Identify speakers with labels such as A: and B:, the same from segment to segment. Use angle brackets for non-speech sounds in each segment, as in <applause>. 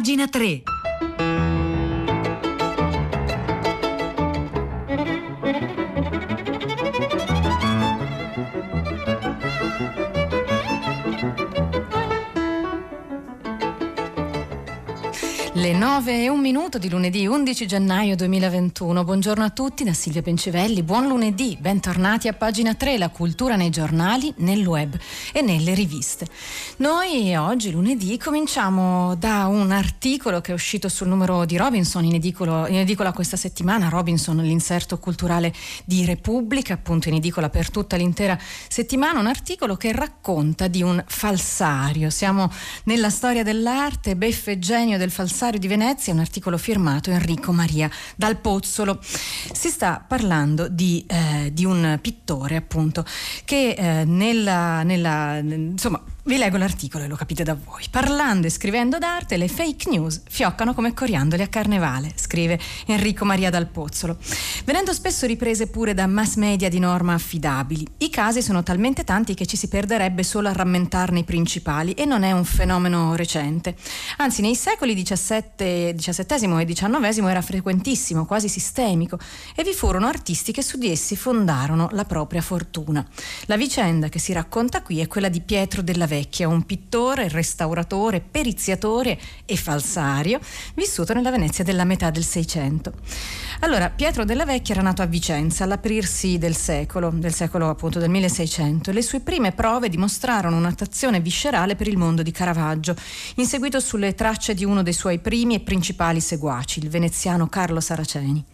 A: pagina 3. Le 9 e un minuto di lunedì 11 gennaio 2021. Buongiorno a tutti da Silvia Pencivelli. Buon lunedì, bentornati a pagina 3, la cultura nei giornali, nel web e nelle riviste. Noi oggi, lunedì, cominciamo da un articolo che è uscito sul numero di Robinson in, edicolo, in edicola questa settimana. Robinson, l'inserto culturale di Repubblica, appunto in edicola per tutta l'intera settimana. Un articolo che racconta di un falsario. Siamo nella storia dell'arte, beffe genio del falsario di Venezia, un articolo firmato Enrico Maria Dal Pozzolo. Si sta parlando di, eh, di un pittore, appunto, che eh, nella, nella, insomma, vi leggo l'articolo e lo capite da voi. Parlando e scrivendo d'arte, le fake news fioccano come coriandoli a carnevale, scrive Enrico Maria Dal Pozzolo. Venendo spesso riprese pure da mass media di norma affidabili, i casi sono talmente tanti che ci si perderebbe solo a rammentarne i principali e non è un fenomeno recente. Anzi, nei secoli XVII, XVII e XIX era frequentissimo, quasi sistemico, e vi furono artisti che su di essi fondarono la propria fortuna. La vicenda che si racconta qui è quella di Pietro della Vecchia, un pittore, restauratore, periziatore e falsario, vissuto nella Venezia della metà del Seicento. Allora, Pietro della Vecchia era nato a Vicenza all'aprirsi del secolo, del secolo appunto del 1600, e le sue prime prove dimostrarono un'attazione viscerale per il mondo di Caravaggio, inseguito sulle tracce di uno dei suoi primi e principali seguaci, il veneziano Carlo Saraceni.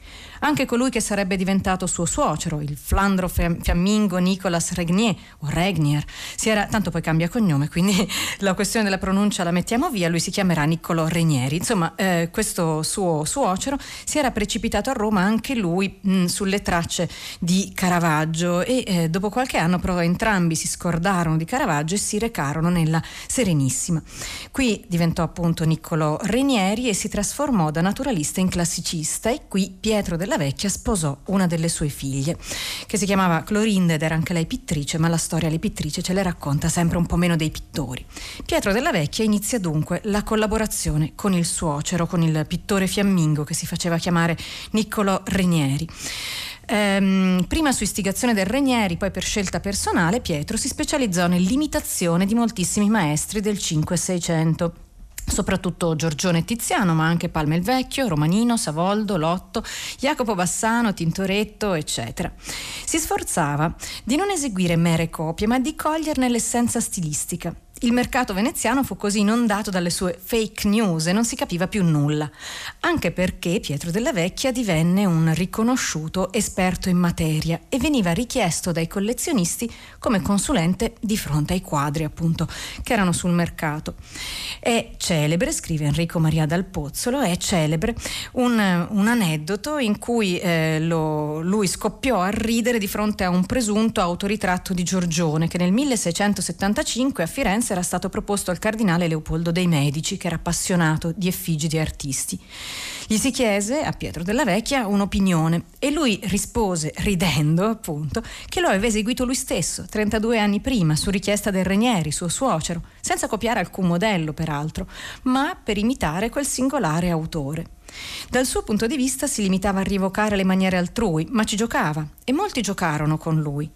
A: Anche colui che sarebbe diventato suo suocero, il flandro fiammingo Nicolas Regnier o Regnier, si era, tanto poi cambia cognome, quindi <laughs> la questione della pronuncia la mettiamo via, lui si chiamerà Niccolò Regnieri. Insomma, eh, questo suo suocero si era precipitato a Roma anche lui mh, sulle tracce di Caravaggio e eh, dopo qualche anno però entrambi si scordarono di Caravaggio e si recarono nella Serenissima. Qui diventò appunto Niccolò Regnieri e si trasformò da naturalista in classicista e qui Pietro della Vecchia sposò una delle sue figlie, che si chiamava Clorinde ed era anche lei pittrice, ma la storia alle pittrice ce le racconta sempre un po' meno dei pittori. Pietro della Vecchia inizia dunque la collaborazione con il suocero, con il pittore fiammingo che si faceva chiamare Niccolò Renieri. Ehm, prima su istigazione del Renieri, poi per scelta personale, Pietro si specializzò nell'imitazione di moltissimi maestri del 5-600 soprattutto Giorgione Tiziano, ma anche Palme il Vecchio, Romanino, Savoldo, Lotto, Jacopo Bassano, Tintoretto, eccetera. Si sforzava di non eseguire mere copie, ma di coglierne l'essenza stilistica il mercato veneziano fu così inondato dalle sue fake news e non si capiva più nulla, anche perché Pietro della Vecchia divenne un riconosciuto esperto in materia e veniva richiesto dai collezionisti come consulente di fronte ai quadri, appunto, che erano sul mercato. È celebre, scrive Enrico Maria Dal Pozzolo, è celebre un, un aneddoto in cui eh, lo, lui scoppiò a ridere di fronte a un presunto autoritratto di Giorgione che nel 1675 a Firenze Firenze era stato proposto al cardinale Leopoldo dei Medici, che era appassionato di effigi di artisti. Gli si chiese a Pietro della Vecchia un'opinione e lui rispose, ridendo appunto, che lo aveva eseguito lui stesso 32 anni prima su richiesta del Renieri, suo suocero, senza copiare alcun modello peraltro, ma per imitare quel singolare autore. Dal suo punto di vista si limitava a rievocare le maniere altrui, ma ci giocava e molti giocarono con lui.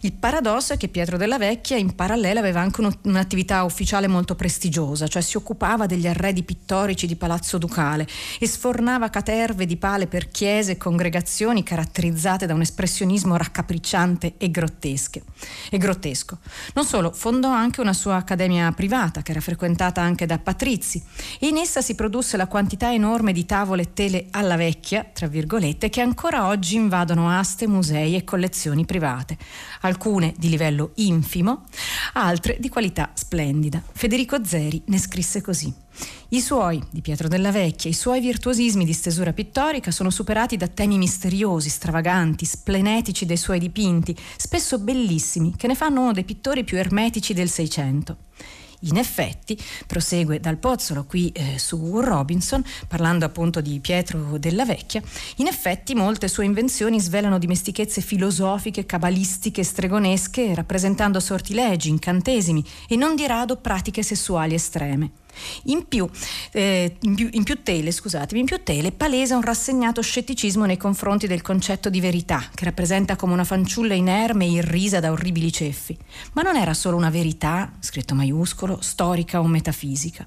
A: Il paradosso è che Pietro della Vecchia in parallelo aveva anche un'attività ufficiale molto prestigiosa, cioè si occupava degli arredi pittorici di Palazzo Ducale e sfornava caterve di pale per chiese e congregazioni caratterizzate da un espressionismo raccapricciante e, e grottesco. Non solo, fondò anche una sua accademia privata che era frequentata anche da patrizi e in essa si produsse la quantità enorme di tavole tele alla vecchia, tra virgolette, che ancora oggi invadono aste, musei e collezioni private, alcune di livello infimo, altre di qualità splendida. Federico Zeri ne scrisse così. I suoi, di Pietro della Vecchia, i suoi virtuosismi di stesura pittorica sono superati da temi misteriosi, stravaganti, splenetici dei suoi dipinti, spesso bellissimi, che ne fanno uno dei pittori più ermetici del Seicento. In effetti, prosegue dal Pozzolo qui eh, su Robinson, parlando appunto di Pietro della Vecchia, in effetti molte sue invenzioni svelano dimestichezze filosofiche, cabalistiche, stregonesche, rappresentando sortilegi, incantesimi e non di rado pratiche sessuali estreme. In più, eh, in, più, in più tele, scusatemi, in più tele palesa un rassegnato scetticismo nei confronti del concetto di verità, che rappresenta come una fanciulla inerme e irrisa da orribili ceffi. Ma non era solo una verità, scritto maiuscolo, storica o metafisica.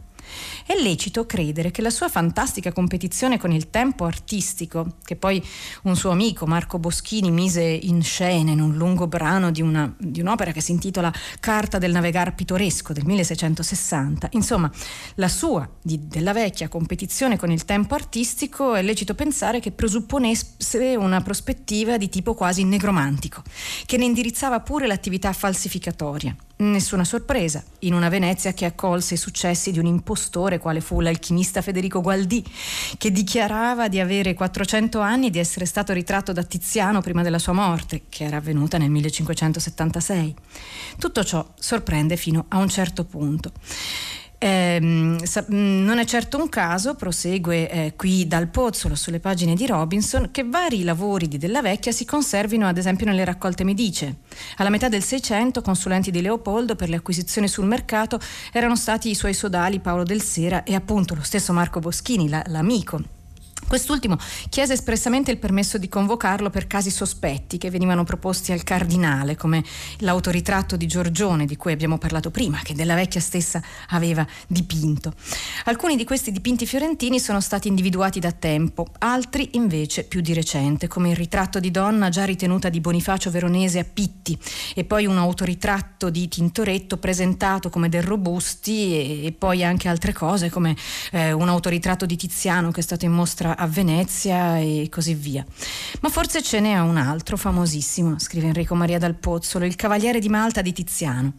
A: È lecito credere che la sua fantastica competizione con il tempo artistico, che poi un suo amico Marco Boschini mise in scena in un lungo brano di, una, di un'opera che si intitola Carta del navegar pittoresco del 1660, insomma, la sua, di, della vecchia competizione con il tempo artistico, è lecito pensare che presupponesse una prospettiva di tipo quasi negromantico, che ne indirizzava pure l'attività falsificatoria. Nessuna sorpresa, in una Venezia che accolse i successi di un impostore quale fu l'alchimista Federico Gualdì, che dichiarava di avere 400 anni e di essere stato ritratto da Tiziano prima della sua morte, che era avvenuta nel 1576. Tutto ciò sorprende fino a un certo punto. Eh, non è certo un caso, prosegue eh, qui dal Pozzolo sulle pagine di Robinson, che vari lavori di Della Vecchia si conservino ad esempio nelle raccolte Medice. Alla metà del Seicento, consulenti di Leopoldo per le acquisizioni sul mercato erano stati i suoi sodali Paolo del Sera e appunto lo stesso Marco Boschini, la, l'amico Quest'ultimo chiese espressamente il permesso di convocarlo per casi sospetti che venivano proposti al cardinale, come l'autoritratto di Giorgione di cui abbiamo parlato prima, che della vecchia stessa aveva dipinto. Alcuni di questi dipinti fiorentini sono stati individuati da tempo, altri invece più di recente, come il ritratto di donna già ritenuta di Bonifacio Veronese a Pitti e poi un autoritratto di Tintoretto presentato come del Robusti e, e poi anche altre cose come eh, un autoritratto di Tiziano che è stato in mostra a Venezia e così via. Ma forse ce n'è un altro famosissimo, scrive Enrico Maria Dal Pozzolo, il Cavaliere di Malta di Tiziano.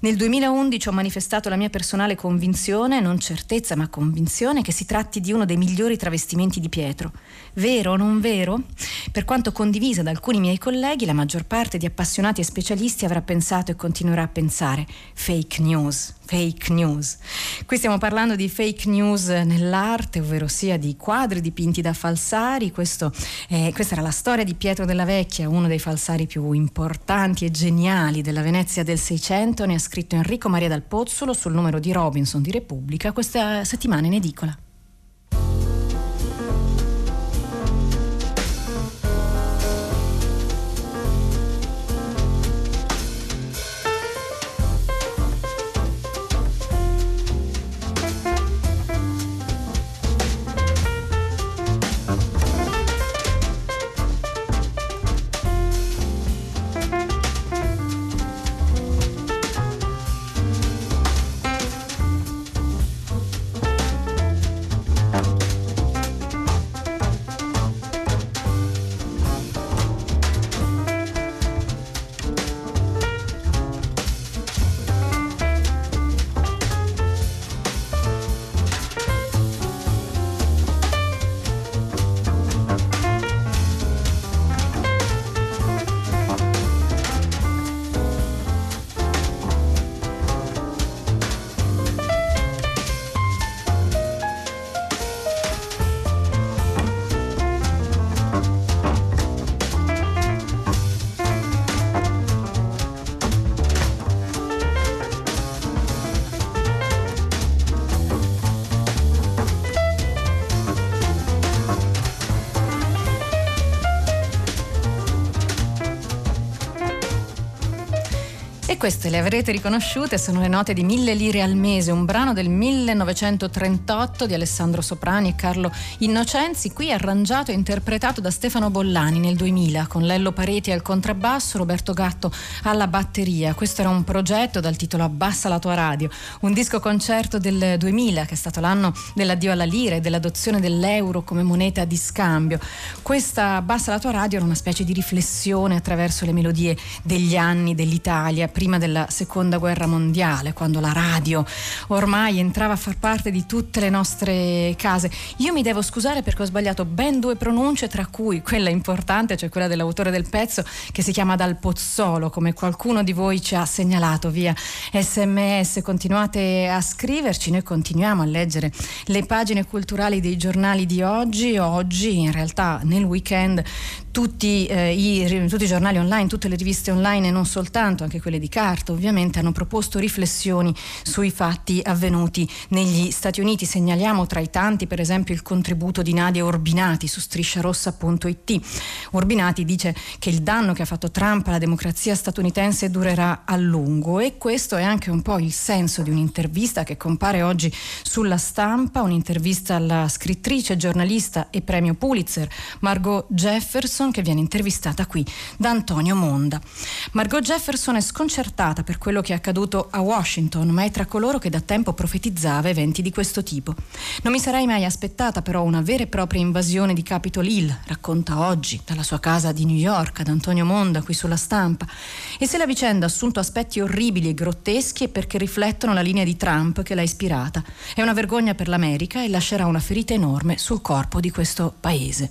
A: Nel 2011 ho manifestato la mia personale convinzione, non certezza ma convinzione, che si tratti di uno dei migliori travestimenti di Pietro. Vero o non vero? Per quanto condivisa da alcuni miei colleghi, la maggior parte di appassionati e specialisti avrà pensato e continuerà a pensare fake news fake news. Qui stiamo parlando di fake news nell'arte, ovvero sia di quadri dipinti da falsari. Questo, eh, questa era la storia di Pietro della Vecchia, uno dei falsari più importanti e geniali della Venezia del Seicento. Ne ha scritto Enrico Maria Dal Pozzolo sul numero di Robinson di Repubblica questa settimana in edicola. Queste le avrete riconosciute, sono le note di Mille lire al mese, un brano del 1938 di Alessandro Soprani e Carlo Innocenzi, qui arrangiato e interpretato da Stefano Bollani nel 2000, con Lello Pareti al contrabbasso, Roberto Gatto alla batteria. Questo era un progetto dal titolo Abbassa la tua radio, un disco concerto del 2000 che è stato l'anno dell'addio alla lira e dell'adozione dell'euro come moneta di scambio. Questa Abbassa la tua radio era una specie di riflessione attraverso le melodie degli anni dell'Italia, prima prima della seconda guerra mondiale, quando la radio ormai entrava a far parte di tutte le nostre case. Io mi devo scusare perché ho sbagliato ben due pronunce, tra cui quella importante, cioè quella dell'autore del pezzo, che si chiama Dal Pozzolo, come qualcuno di voi ci ha segnalato via sms. Continuate a scriverci, noi continuiamo a leggere le pagine culturali dei giornali di oggi. Oggi, in realtà, nel weekend, tutti, eh, i, tutti i giornali online, tutte le riviste online e non soltanto, anche quelle di carta ovviamente hanno proposto riflessioni sui fatti avvenuti negli Stati Uniti. Segnaliamo tra i tanti per esempio il contributo di Nadia Urbinati su strisciarossa.it. Urbinati dice che il danno che ha fatto Trump alla democrazia statunitense durerà a lungo e questo è anche un po' il senso di un'intervista che compare oggi sulla stampa, un'intervista alla scrittrice, giornalista e premio Pulitzer Margot Jefferson che viene intervistata qui da Antonio Monda. Margot Jefferson è sconcertata per quello che è accaduto a Washington, ma è tra coloro che da tempo profetizzava eventi di questo tipo. Non mi sarei mai aspettata però una vera e propria invasione di Capitol Hill, racconta oggi dalla sua casa di New York ad Antonio Monda qui sulla stampa. E se la vicenda ha assunto aspetti orribili e grotteschi è perché riflettono la linea di Trump che l'ha ispirata. È una vergogna per l'America e lascerà una ferita enorme sul corpo di questo paese.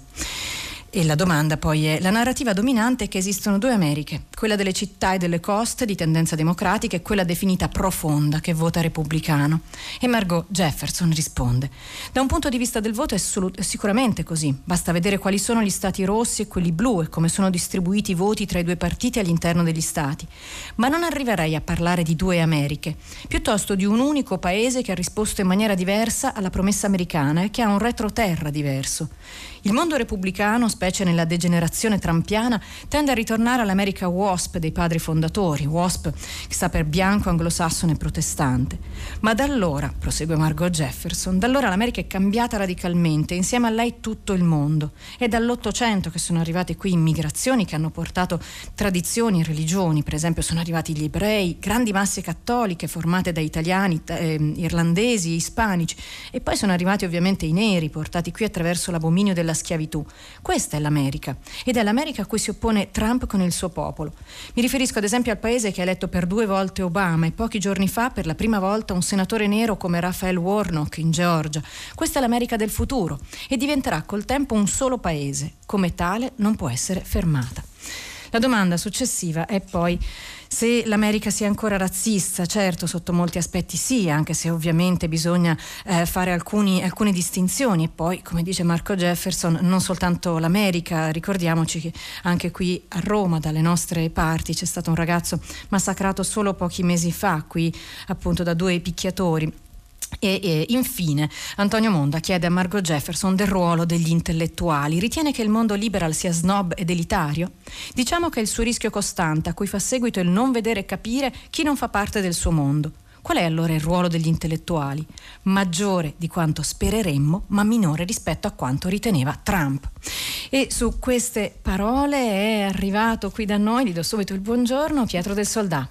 A: E la domanda poi è, la narrativa dominante è che esistono due Americhe, quella delle città e delle coste di tendenza democratica e quella definita profonda che vota repubblicano. E Margot Jefferson risponde, da un punto di vista del voto è, assolut- è sicuramente così, basta vedere quali sono gli stati rossi e quelli blu e come sono distribuiti i voti tra i due partiti all'interno degli stati. Ma non arriverei a parlare di due Americhe, piuttosto di un unico paese che ha risposto in maniera diversa alla promessa americana e che ha un retroterra diverso. Il mondo repubblicano, specie nella degenerazione trampiana, tende a ritornare all'America WASP dei padri fondatori, WASP che sta per bianco, anglosassone e protestante. Ma da allora, prosegue Margot Jefferson, da allora l'America è cambiata radicalmente, insieme a lei tutto il mondo. È dall'Ottocento che sono arrivate qui immigrazioni che hanno portato tradizioni e religioni, per esempio sono arrivati gli ebrei, grandi masse cattoliche formate da italiani, eh, irlandesi, ispanici e poi sono arrivati ovviamente i neri portati qui attraverso l'abominio della schiavitù. Questa è l'America ed è l'America a cui si oppone Trump con il suo popolo. Mi riferisco ad esempio al paese che ha eletto per due volte Obama e pochi giorni fa per la prima volta un senatore nero come Raphael Warnock in Georgia. Questa è l'America del futuro e diventerà col tempo un solo paese. Come tale non può essere fermata. La domanda successiva è poi se l'America sia ancora razzista, certo, sotto molti aspetti sì, anche se ovviamente bisogna eh, fare alcuni, alcune distinzioni. E poi, come dice Marco Jefferson, non soltanto l'America, ricordiamoci che anche qui a Roma, dalle nostre parti, c'è stato un ragazzo massacrato solo pochi mesi fa, qui appunto da due picchiatori. E, e, infine Antonio Monda chiede a Margot Jefferson del ruolo degli intellettuali. Ritiene che il mondo liberal sia snob ed elitario? Diciamo che è il suo rischio costante, a cui fa seguito il non vedere e capire chi non fa parte del suo mondo. Qual è allora il ruolo degli intellettuali? Maggiore di quanto spereremmo, ma minore rispetto a quanto riteneva Trump. E su queste parole è arrivato qui da noi, gli do subito il buongiorno, Pietro del Soldà.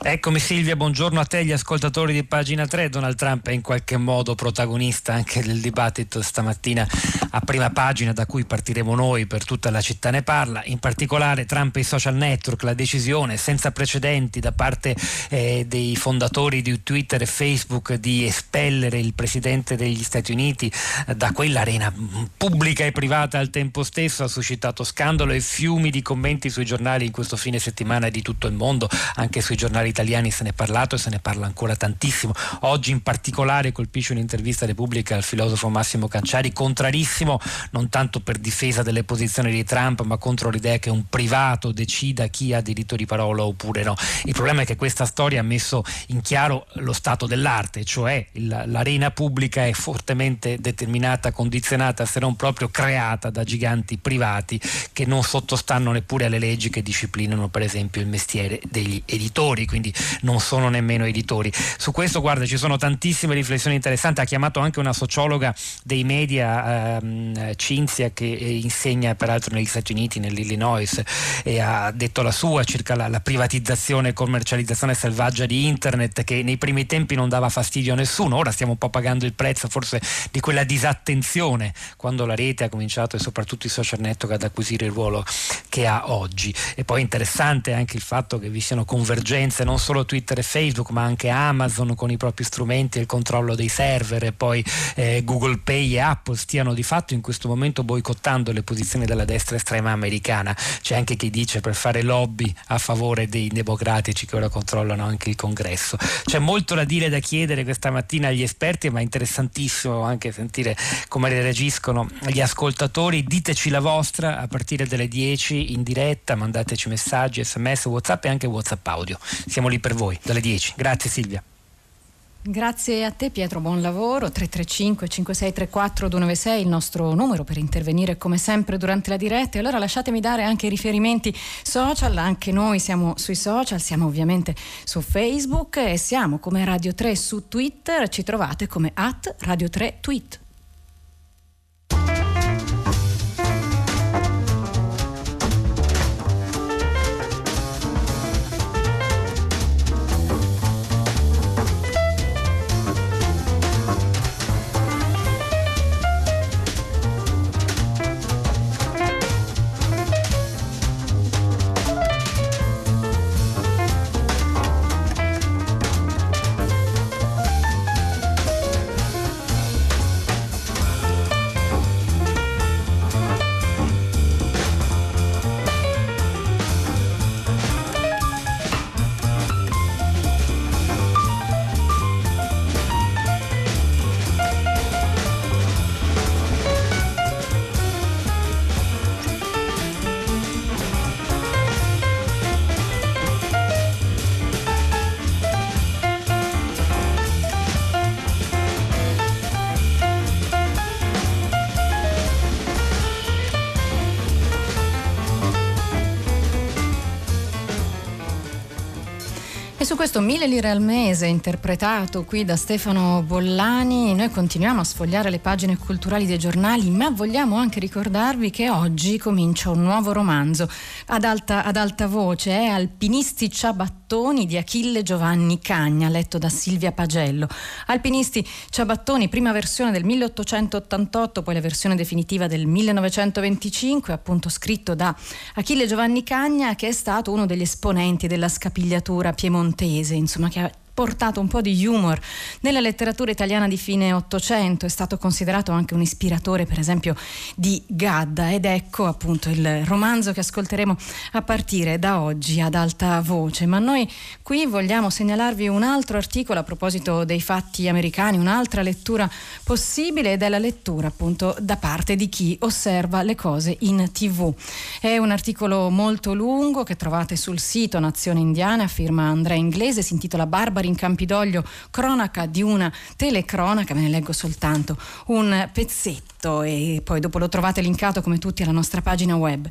B: Eccomi Silvia, buongiorno a te, gli ascoltatori di pagina 3. Donald Trump è in qualche modo protagonista anche del dibattito stamattina a prima pagina da cui partiremo noi per tutta la città ne parla. In particolare Trump e i social network, la decisione senza precedenti da parte eh, dei fondatori di Twitter e Facebook di espellere il presidente degli Stati Uniti eh, da quell'arena pubblica e privata al tempo stesso ha suscitato scandalo e fiumi di commenti sui giornali in questo fine settimana di tutto il mondo, anche sui giornali italiani se ne è parlato e se ne parla ancora tantissimo. Oggi in particolare colpisce un'intervista Repubblica al filosofo Massimo Canciari, contrarissimo non tanto per difesa delle posizioni di Trump, ma contro l'idea che un privato decida chi ha diritto di parola oppure no. Il problema è che questa storia ha messo in chiaro lo stato dell'arte, cioè l'arena pubblica è fortemente determinata, condizionata, se non proprio creata da giganti privati che non sottostanno neppure alle leggi che disciplinano per esempio il mestiere degli editori. Quindi non sono nemmeno editori. Su questo, guarda, ci sono tantissime riflessioni interessanti. Ha chiamato anche una sociologa dei media, ehm, Cinzia, che insegna peraltro negli Stati Uniti, nell'Illinois, e ha detto la sua circa la, la privatizzazione e commercializzazione selvaggia di internet, che nei primi tempi non dava fastidio a nessuno. Ora stiamo un po' pagando il prezzo forse di quella disattenzione quando la rete ha cominciato e soprattutto i social network ad acquisire il ruolo che ha oggi. E poi interessante anche il fatto che vi siano convergenze non solo Twitter e Facebook ma anche Amazon con i propri strumenti e il controllo dei server e poi eh, Google Pay e Apple stiano di fatto fatto in questo momento boicottando le posizioni della destra estrema americana. C'è anche chi dice per fare lobby a favore dei democratici che ora controllano anche il congresso. C'è molto da dire e da chiedere questa mattina agli esperti, ma è interessantissimo anche sentire come reagiscono gli ascoltatori. Diteci la vostra a partire dalle 10 in diretta, mandateci messaggi, sms, whatsapp e anche whatsapp audio. Siamo lì per voi dalle 10. Grazie Silvia.
A: Grazie a te Pietro, buon lavoro. 335 5634 296 il nostro numero per intervenire come sempre durante la diretta. E allora lasciatemi dare anche riferimenti social, anche noi siamo sui social, siamo ovviamente su Facebook e siamo come Radio 3 su Twitter, ci trovate come at Radio 3 Tweet. Questo Mille lire al mese interpretato qui da Stefano Bollani, noi continuiamo a sfogliare le pagine culturali dei giornali, ma vogliamo anche ricordarvi che oggi comincia un nuovo romanzo. Ad alta, ad alta voce, è Alpinisti Ciabattoni di Achille Giovanni Cagna, letto da Silvia Pagello. Alpinisti Ciabattoni, prima versione del 1888, poi la versione definitiva del 1925, appunto scritto da Achille Giovanni Cagna, che è stato uno degli esponenti della scapigliatura piemontese insomma, che ha portato un po' di humor nella letteratura italiana di fine Ottocento, è stato considerato anche un ispiratore per esempio di Gadda ed ecco appunto il romanzo che ascolteremo a partire da oggi ad alta voce. Ma noi qui vogliamo segnalarvi un altro articolo a proposito dei fatti americani, un'altra lettura possibile ed è la lettura appunto da parte di chi osserva le cose in tv. È un articolo molto lungo che trovate sul sito Nazione Indiana, firma Andrea Inglese, si intitola Barbari in Campidoglio, cronaca di una telecronaca, ve ne leggo soltanto un pezzetto e poi dopo lo trovate linkato come tutti alla nostra pagina web.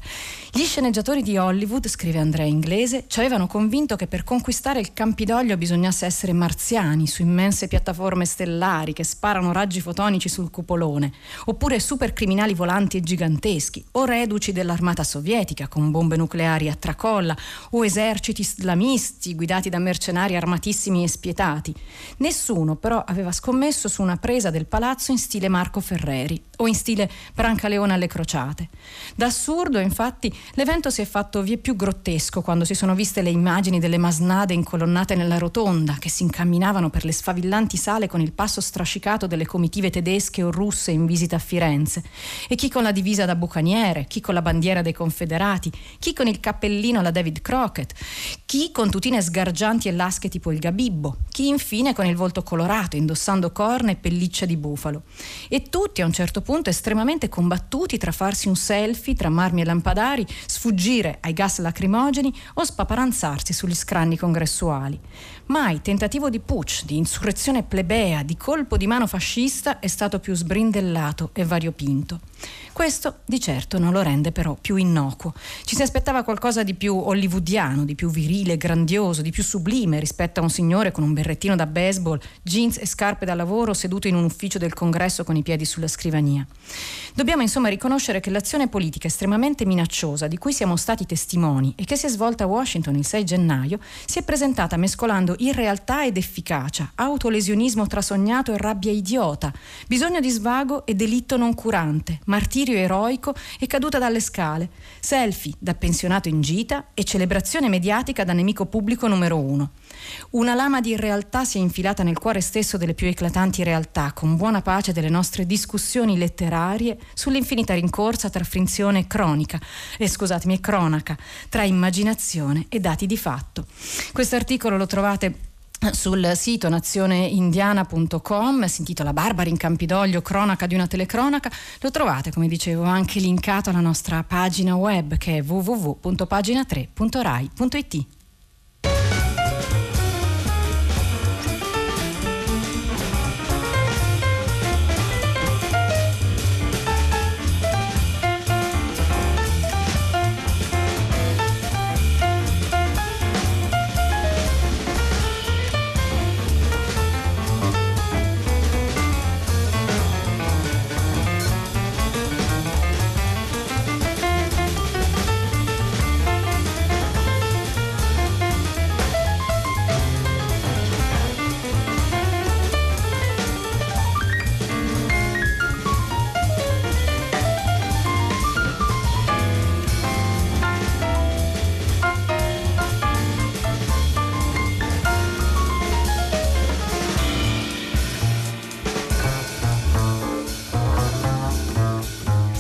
A: Gli sceneggiatori di Hollywood, scrive Andrea Inglese, ci avevano convinto che per conquistare il Campidoglio bisognasse essere marziani su immense piattaforme stellari che sparano raggi fotonici sul cupolone, oppure supercriminali volanti e giganteschi, o reduci dell'armata sovietica con bombe nucleari a tracolla, o eserciti islamisti guidati da mercenari armatissimi e spietati. Nessuno però aveva scommesso su una presa del palazzo in stile Marco Ferreri o in stile Brancaleone alle crociate. Da assurdo, infatti, l'evento si è fatto vie più grottesco quando si sono viste le immagini delle masnade incolonnate nella rotonda che si incamminavano per le sfavillanti sale con il passo strascicato delle comitive tedesche o russe in visita a Firenze, e chi con la divisa da bucaniere, chi con la bandiera dei confederati, chi con il cappellino alla David Crockett, chi con tutine sgargianti e lasche tipo il gabibbo, chi infine con il volto colorato, indossando corna e pelliccia di bufalo. E tutti a un certo punto estremamente combattuti tra farsi un selfie tra marmi e lampadari, sfuggire ai gas lacrimogeni o spaparanzarsi sugli scranni congressuali. Mai tentativo di putsch, di insurrezione plebea, di colpo di mano fascista è stato più sbrindellato e variopinto. Questo di certo non lo rende però più innocuo. Ci si aspettava qualcosa di più hollywoodiano, di più virile, grandioso, di più sublime rispetto a un signore con un berrettino da baseball, jeans e scarpe da lavoro seduto in un ufficio del congresso con i piedi sulla scrivania. Dobbiamo insomma riconoscere che l'azione politica estremamente minacciosa di cui siamo stati testimoni e che si è svolta a Washington il 6 gennaio si è presentata mescolando irrealtà ed efficacia, autolesionismo trasognato e rabbia idiota, bisogno di svago e delitto non curante, martirio eroico e caduta dalle scale, selfie da pensionato in gita e celebrazione mediatica da nemico pubblico numero uno. Una trama di realtà si è infilata nel cuore stesso delle più eclatanti realtà, con buona pace delle nostre discussioni letterarie sull'infinita rincorsa tra finzione e cronica, eh, scusatemi, e cronaca, tra immaginazione e dati di fatto. Questo articolo lo trovate sul sito nazioneindiana.com si intitola Barbari in Campidoglio, cronaca di una telecronaca. Lo trovate, come dicevo, anche linkato alla nostra pagina web che è www.pagina3.rai.it.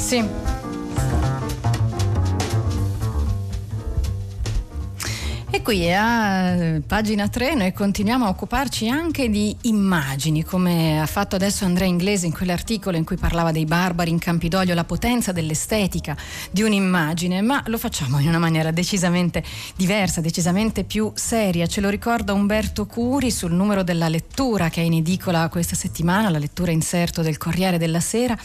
A: Sí. Qui a eh, pagina 3 noi continuiamo a occuparci anche di immagini, come ha fatto adesso Andrea Inglese in quell'articolo in cui parlava dei barbari in Campidoglio, la potenza dell'estetica di un'immagine, ma lo facciamo in una maniera decisamente diversa, decisamente più seria. Ce lo ricorda Umberto Curi sul numero della lettura che è in edicola questa settimana, la lettura inserto del Corriere della Sera,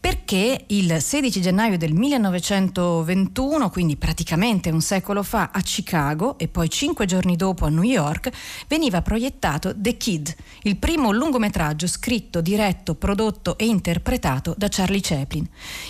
A: perché il 16 gennaio del 1921, quindi praticamente un secolo fa, a Chicago e poi cinque giorni dopo a New York, veniva proiettato The Kid, il primo lungometraggio scritto, diretto, prodotto e interpretato da Charlie Chaplin.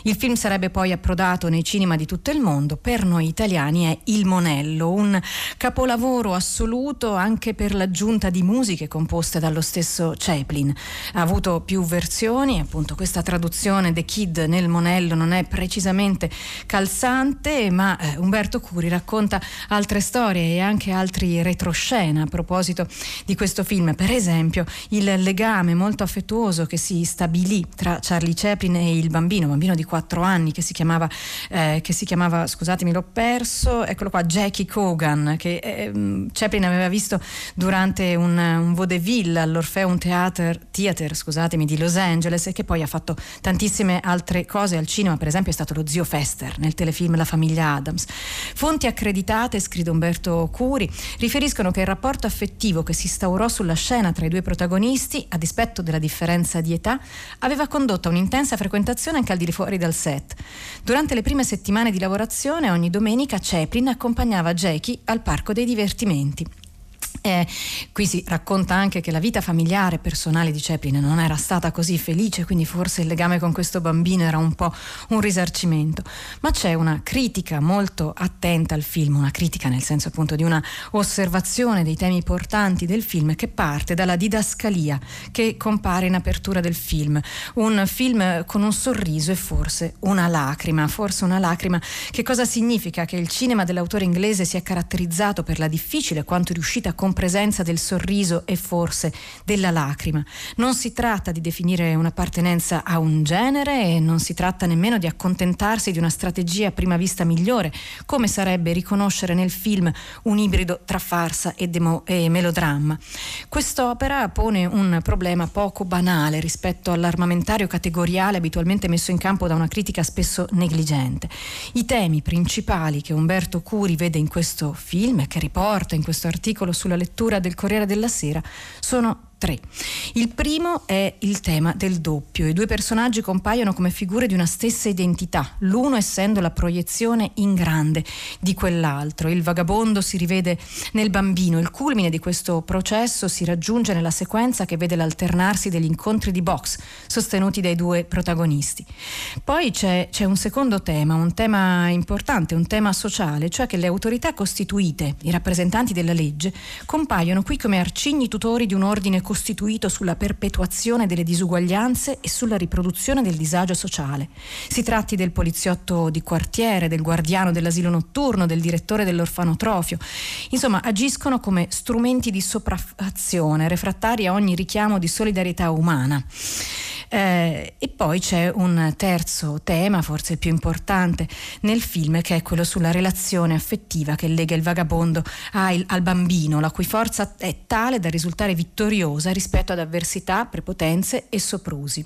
A: Il film sarebbe poi approdato nei cinema di tutto il mondo, per noi italiani è Il Monello, un capolavoro assoluto anche per l'aggiunta di musiche composte dallo stesso Chaplin. Ha avuto più versioni, appunto questa traduzione The Kid nel Monello non è precisamente calzante, ma eh, Umberto Curi racconta altre storie e anche altri retroscena a proposito di questo film. Per esempio, il legame molto affettuoso che si stabilì tra Charlie Chaplin e il bambino, bambino di 4 anni che si chiamava, eh, che si chiamava scusatemi, l'ho perso, eccolo qua, Jackie Cogan, che eh, Chaplin aveva visto durante un, un vaudeville all'Orpheum Theater, Theater scusatemi, di Los Angeles e che poi ha fatto tantissime altre cose al cinema, per esempio è stato lo zio Fester nel telefilm La famiglia Adams. Fonti accreditate, scrive Umberto Curi, riferiscono che il rapporto affettivo che si instaurò sulla scena tra i due protagonisti, a dispetto della differenza di età, aveva condotto a un'intensa frequentazione anche al di fuori dal set. Durante le prime settimane di lavorazione, ogni domenica Chaplin accompagnava Jackie al parco dei divertimenti. Eh, qui si racconta anche che la vita familiare e personale di Chaplin non era stata così felice, quindi forse il legame con questo bambino era un po' un risarcimento. Ma c'è una critica molto attenta al film, una critica nel senso appunto di una osservazione dei temi portanti del film che parte dalla didascalia che compare in apertura del film. Un film con un sorriso e forse una lacrima, forse una lacrima. Che cosa significa? Che il cinema dell'autore inglese si è caratterizzato per la difficile quanto riuscita a con presenza del sorriso e forse della lacrima. Non si tratta di definire un'appartenenza a un genere e non si tratta nemmeno di accontentarsi di una strategia a prima vista migliore, come sarebbe riconoscere nel film un ibrido tra farsa e, demo- e melodramma. Quest'opera pone un problema poco banale rispetto all'armamentario categoriale abitualmente messo in campo da una critica spesso negligente. I temi principali che Umberto Curi vede in questo film e che riporta in questo articolo sulla la lettura del Corriere della Sera sono tre. Il primo è il tema del doppio. I due personaggi compaiono come figure di una stessa identità, l'uno essendo la proiezione in grande di quell'altro. Il vagabondo si rivede nel bambino. Il culmine di questo processo si raggiunge nella sequenza che vede l'alternarsi degli incontri di box sostenuti dai due protagonisti. Poi c'è, c'è un secondo tema, un tema importante, un tema sociale, cioè che le autorità costituite, i rappresentanti della legge, compaiono qui come arcigni tutori di un ordine costituito sulla perpetuazione delle disuguaglianze e sulla riproduzione del disagio sociale. Si tratti del poliziotto di quartiere, del guardiano dell'asilo notturno, del direttore dell'orfanotrofio. Insomma, agiscono come strumenti di sopraffazione, refrattari a ogni richiamo di solidarietà umana. Eh, e poi c'è un terzo tema, forse il più importante nel film, che è quello sulla relazione affettiva che lega il vagabondo al, al bambino, la cui forza è tale da risultare vittoriosa rispetto ad avversità, prepotenze e soprusi.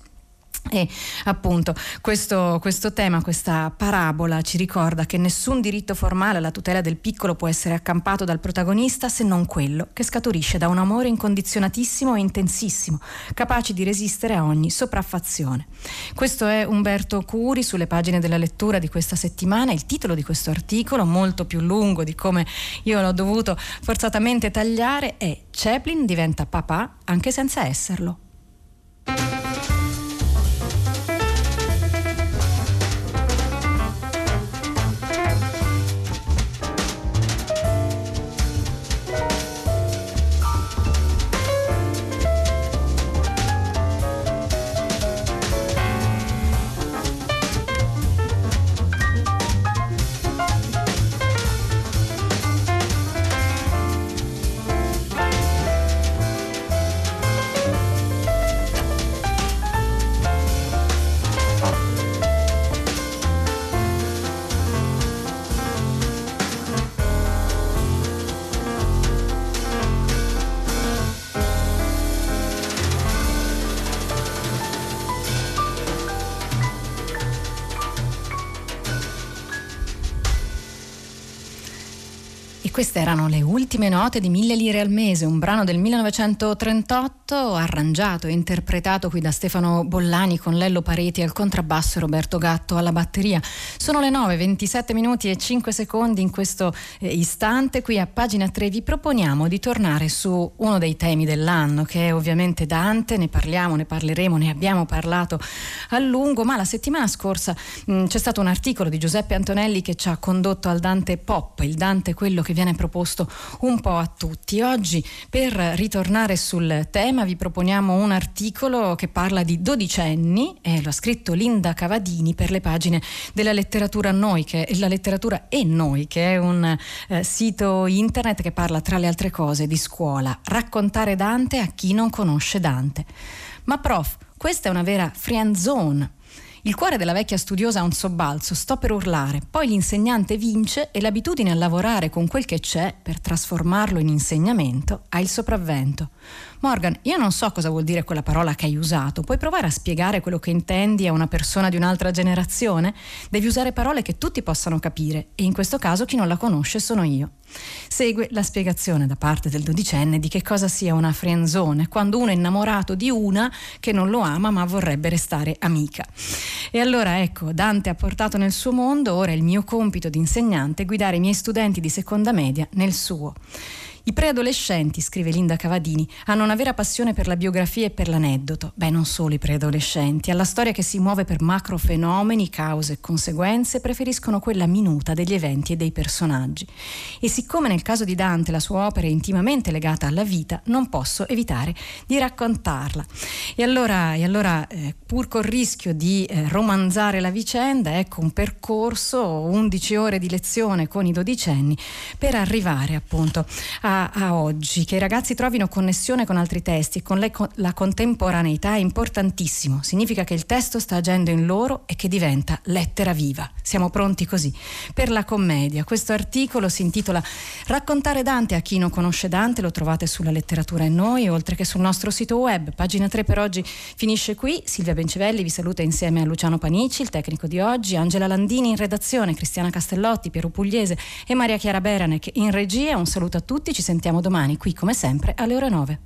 A: E appunto questo, questo, tema, questa parabola ci ricorda che nessun diritto formale alla tutela del piccolo può essere accampato dal protagonista se non quello che scaturisce da un amore incondizionatissimo e intensissimo, capace di resistere a ogni sopraffazione. Questo è Umberto Curi sulle pagine della lettura di questa settimana. Il titolo di questo articolo, molto più lungo di come io l'ho dovuto forzatamente tagliare, è Chaplin diventa papà anche senza esserlo. Queste erano le ultime note di Mille lire al mese, un brano del 1938 arrangiato e interpretato qui da Stefano Bollani con Lello Pareti al contrabbasso e Roberto Gatto alla batteria. Sono le 9, 27 minuti e 5 secondi in questo eh, istante. Qui a pagina 3 vi proponiamo di tornare su uno dei temi dell'anno che è ovviamente Dante, ne parliamo, ne parleremo, ne abbiamo parlato a lungo, ma la settimana scorsa mh, c'è stato un articolo di Giuseppe Antonelli che ci ha condotto al Dante Pop, il Dante quello che viene viene proposto un po' a tutti. Oggi per ritornare sul tema vi proponiamo un articolo che parla di dodicenni e lo ha scritto Linda Cavadini per le pagine della letteratura Noi, che è la letteratura e Noi, che è un eh, sito internet che parla tra le altre cose di scuola, raccontare Dante a chi non conosce Dante. Ma prof, questa è una vera friend zone il cuore della vecchia studiosa ha un sobbalzo, sto per urlare, poi l'insegnante vince e l'abitudine a lavorare con quel che c'è per trasformarlo in insegnamento ha il sopravvento. Morgan, io non so cosa vuol dire quella parola che hai usato. Puoi provare a spiegare quello che intendi a una persona di un'altra generazione? Devi usare parole che tutti possano capire e in questo caso chi non la conosce sono io. Segue la spiegazione da parte del dodicenne di che cosa sia una friendzone, quando uno è innamorato di una che non lo ama ma vorrebbe restare amica. E allora ecco, Dante ha portato nel suo mondo, ora è il mio compito di insegnante guidare i miei studenti di seconda media nel suo. I preadolescenti, scrive Linda Cavadini, hanno una vera passione per la biografia e per l'aneddoto. Beh, non solo i preadolescenti. Alla storia che si muove per macrofenomeni, cause e conseguenze, preferiscono quella minuta degli eventi e dei personaggi. E siccome nel caso di Dante la sua opera è intimamente legata alla vita, non posso evitare di raccontarla. E allora, e allora eh, pur col rischio di eh, romanzare la vicenda, ecco un percorso, 11 ore di lezione con i dodicenni, per arrivare appunto a a, oggi, che i ragazzi trovino connessione con altri testi e con le, la contemporaneità è importantissimo. Significa che il testo sta agendo in loro e che diventa lettera viva. Siamo pronti così. Per la commedia, questo articolo si intitola Raccontare Dante a chi non conosce Dante, lo trovate sulla letteratura e noi, oltre che sul nostro sito web. Pagina 3 per oggi finisce qui. Silvia Bencivelli vi saluta insieme a Luciano Panici, il tecnico di oggi, Angela Landini in redazione, Cristiana Castellotti, Piero Pugliese e Maria Chiara Beranec in regia. Un saluto a tutti, ci sentiamo domani qui come sempre alle ore 9.